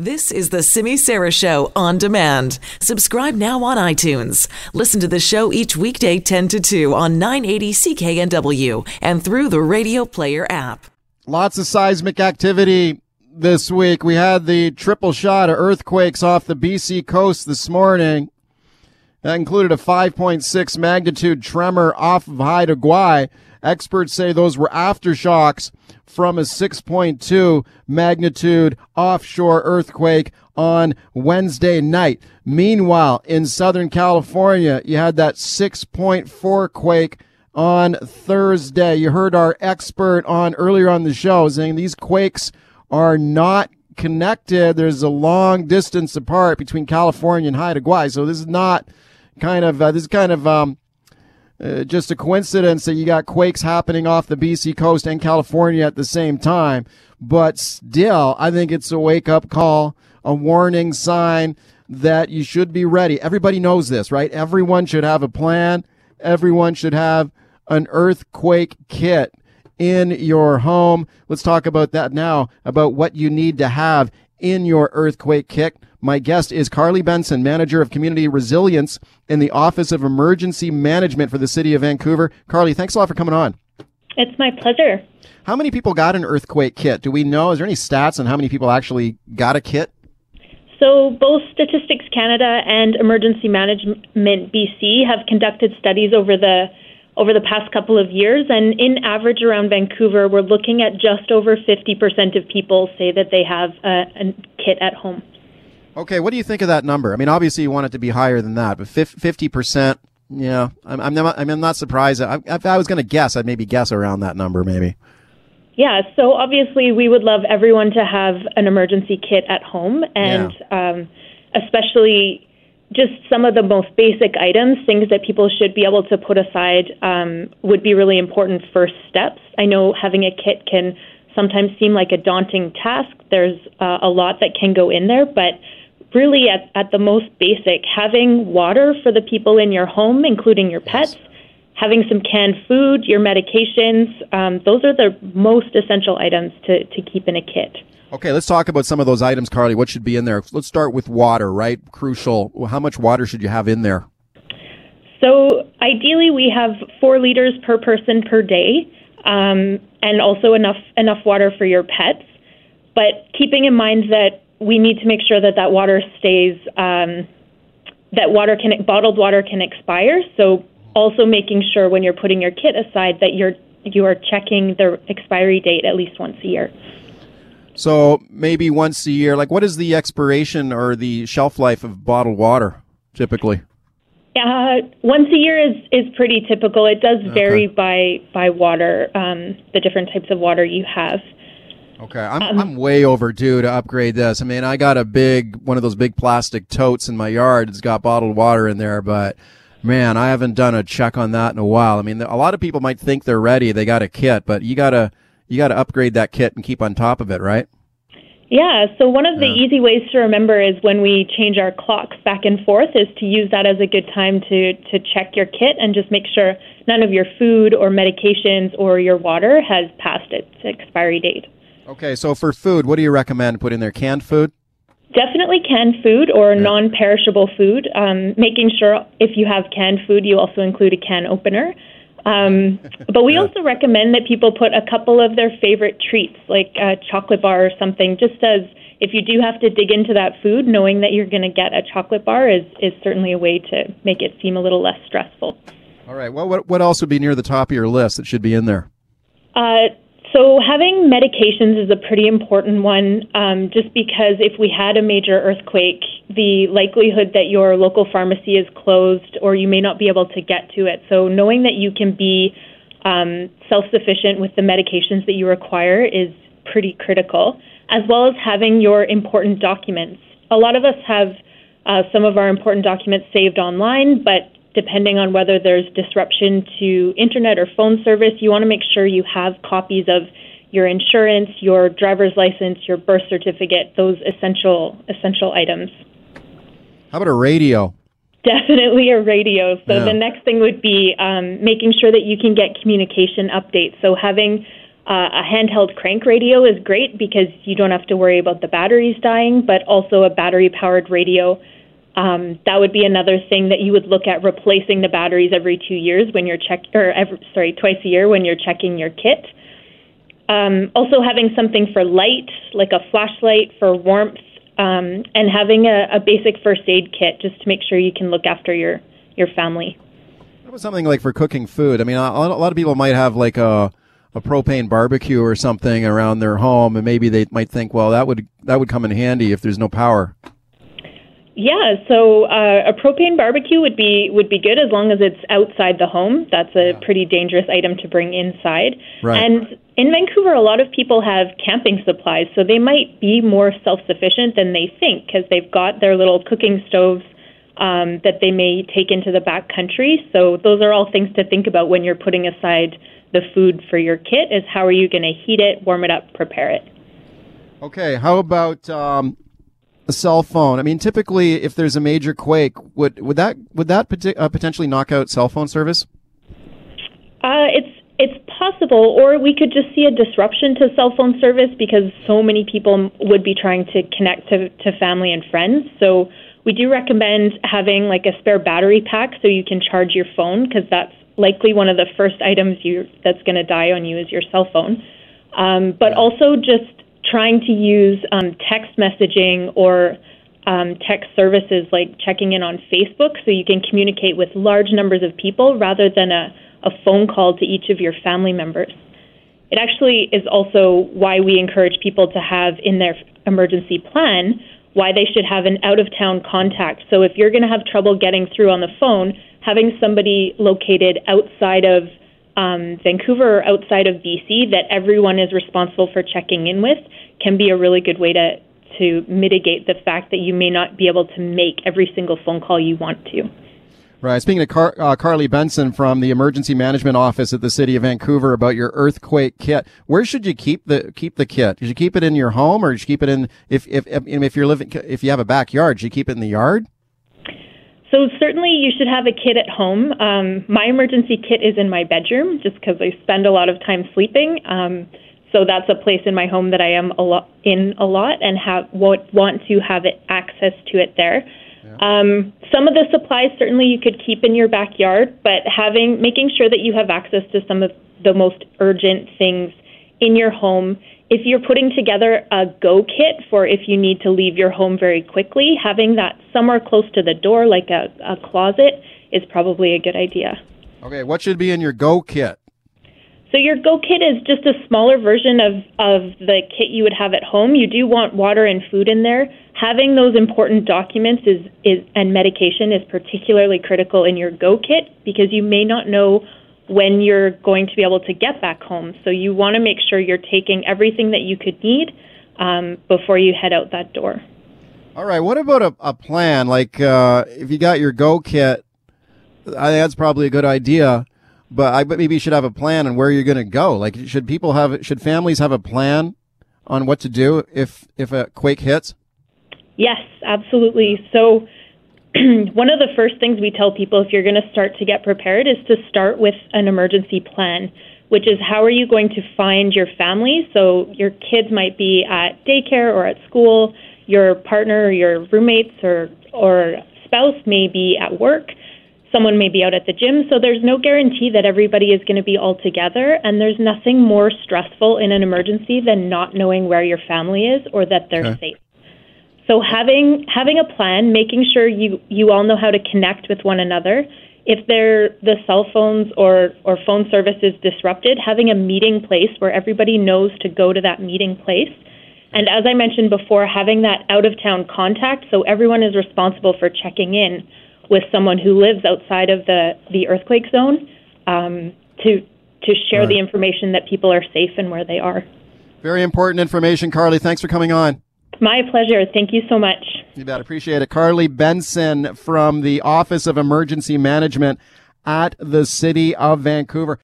This is the Simi Sara Show on demand. Subscribe now on iTunes. Listen to the show each weekday 10 to 2 on 980 CKNW and through the Radio Player app. Lots of seismic activity this week. We had the triple shot of earthquakes off the BC coast this morning. That included a 5.6 magnitude tremor off of Haida Gwaii. Experts say those were aftershocks from a 6.2 magnitude offshore earthquake on Wednesday night. Meanwhile, in Southern California, you had that 6.4 quake on Thursday. You heard our expert on earlier on the show saying these quakes are not connected. There's a long distance apart between California and Haida Gwaii. So this is not kind of, uh, this is kind of, um, uh, just a coincidence that you got quakes happening off the BC coast and California at the same time. But still, I think it's a wake up call, a warning sign that you should be ready. Everybody knows this, right? Everyone should have a plan. Everyone should have an earthquake kit in your home. Let's talk about that now, about what you need to have in your earthquake kit. My guest is Carly Benson, Manager of Community Resilience in the Office of Emergency Management for the City of Vancouver. Carly, thanks a lot for coming on. It's my pleasure. How many people got an earthquake kit? Do we know? Is there any stats on how many people actually got a kit? So, both Statistics Canada and Emergency Management BC have conducted studies over the over the past couple of years, and in average around Vancouver, we're looking at just over 50% of people say that they have a, a kit at home. Okay, what do you think of that number? I mean, obviously you want it to be higher than that, but fifty percent. Yeah, I'm, I'm not. I'm not surprised. I, if I was going to guess, I'd maybe guess around that number, maybe. Yeah. So obviously, we would love everyone to have an emergency kit at home, and yeah. um, especially just some of the most basic items, things that people should be able to put aside, um, would be really important first steps. I know having a kit can sometimes seem like a daunting task. There's uh, a lot that can go in there, but really at, at the most basic, having water for the people in your home, including your pets, yes. having some canned food, your medications, um, those are the most essential items to, to keep in a kit. Okay, let's talk about some of those items, Carly. What should be in there? Let's start with water, right? Crucial. How much water should you have in there? So, ideally, we have four liters per person per day, um, and also enough enough water for your pets. But keeping in mind that we need to make sure that that water stays um, that water can bottled water can expire. So also making sure when you're putting your kit aside that you're you are checking the expiry date at least once a year. So maybe once a year. Like, what is the expiration or the shelf life of bottled water typically? Uh, once a year is, is pretty typical. It does vary okay. by by water, um, the different types of water you have. Okay, I'm um, I'm way overdue to upgrade this. I mean, I got a big one of those big plastic totes in my yard. It's got bottled water in there, but man, I haven't done a check on that in a while. I mean, a lot of people might think they're ready, they got a kit, but you gotta you gotta upgrade that kit and keep on top of it, right? Yeah, so one of the yeah. easy ways to remember is when we change our clocks back and forth is to use that as a good time to to check your kit and just make sure none of your food or medications or your water has passed its expiry date. Okay, so for food, what do you recommend? Put in there canned food? Definitely canned food or yeah. non perishable food. Um, making sure if you have canned food, you also include a can opener. Um, but we also recommend that people put a couple of their favorite treats, like a chocolate bar or something, just as if you do have to dig into that food, knowing that you're going to get a chocolate bar is, is certainly a way to make it seem a little less stressful. All right. Well, what, what else would be near the top of your list that should be in there? Uh, so, having medications is a pretty important one um, just because if we had a major earthquake, the likelihood that your local pharmacy is closed or you may not be able to get to it. So, knowing that you can be um, self sufficient with the medications that you require is pretty critical, as well as having your important documents. A lot of us have uh, some of our important documents saved online, but depending on whether there's disruption to internet or phone service, you want to make sure you have copies of your insurance, your driver's license, your birth certificate, those essential essential items. How about a radio? Definitely a radio. So yeah. the next thing would be um, making sure that you can get communication updates. So having Uh, a handheld crank radio is great because you don't have to worry about the batteries dying, but also a battery powered radio. Um, that would be another thing that you would look at replacing the batteries every two years when you're check or every, sorry twice a year when you're checking your kit. Um, also having something for light, like a flashlight for warmth, um, and having a, a basic first aid kit just to make sure you can look after your your family. What something like for cooking food? I mean, a, a lot of people might have like a a propane barbecue or something around their home, and maybe they might think, well, that would that would come in handy if there's no power. Yeah, so uh, a propane barbecue would be would be good as long as it's outside the home. That's a yeah. pretty dangerous item to bring inside. Right. And in Vancouver, a lot of people have camping supplies, so they might be more self sufficient than they think because they've got their little cooking stoves um, that they may take into the back country. So those are all things to think about when you're putting aside the food for your kit is how are you going to heat it, warm it up, prepare it. Okay, how about um, a cell phone? I mean, typically, if there's a major quake, would would that would that uh, potentially knock out cell phone service? Uh, it's it's possible, or we could just see a disruption to cell phone service because so many people would be trying to connect to, to family and friends. So we do recommend having like a spare battery pack so you can charge your phone because that's likely one of the first items you that's going to die on you is your cell phone. Um, but also just trying to use um, text messaging or um, text services like checking in on Facebook so you can communicate with large numbers of people rather than a, a phone call to each of your family members. It actually is also why we encourage people to have in their emergency plan why they should have an out of town contact. So if you're going to have trouble getting through on the phone, having somebody located outside of um, Vancouver or outside of BC that everyone is responsible for checking in with can be a really good way to to mitigate the fact that you may not be able to make every single phone call you want to. Right. Speaking to Car- uh, Carly Benson from the Emergency Management Office at the City of Vancouver about your earthquake kit, where should you keep the keep the kit? Should you keep it in your home, or should you keep it in if if if you're living if you have a backyard? Should you keep it in the yard? So certainly you should have a kit at home. Um, my emergency kit is in my bedroom just because I spend a lot of time sleeping. Um, so that's a place in my home that I am a lot in a lot and have want to have it access to it there. Yeah. Um, some of the supplies certainly you could keep in your backyard, but having making sure that you have access to some of the most urgent things in your home if you're putting together a go kit for if you need to leave your home very quickly, having that somewhere close to the door, like a, a closet, is probably a good idea. Okay, what should be in your go kit? So your Go kit is just a smaller version of, of the kit you would have at home. You do want water and food in there. Having those important documents is, is and medication is particularly critical in your Go kit because you may not know when you're going to be able to get back home. So you want to make sure you're taking everything that you could need um, before you head out that door. All right. What about a, a plan? Like uh, if you got your Go kit, I think that's probably a good idea. But I but maybe you should have a plan on where you're going to go. Like, should people have? Should families have a plan on what to do if if a quake hits? Yes, absolutely. So one of the first things we tell people if you're going to start to get prepared is to start with an emergency plan, which is how are you going to find your family? So your kids might be at daycare or at school, your partner or your roommates or or spouse may be at work, someone may be out at the gym, so there's no guarantee that everybody is going to be all together and there's nothing more stressful in an emergency than not knowing where your family is or that they're okay. safe. So having having a plan, making sure you you all know how to connect with one another. If they're the cell phones or or phone service is disrupted, having a meeting place where everybody knows to go to that meeting place. And as I mentioned before, having that out of town contact so everyone is responsible for checking in with someone who lives outside of the, the earthquake zone um, to to share right. the information that people are safe and where they are. Very important information, Carly. Thanks for coming on. My pleasure. Thank you so much. You bet. Appreciate it. Carly Benson from the Office of Emergency Management at the City of Vancouver.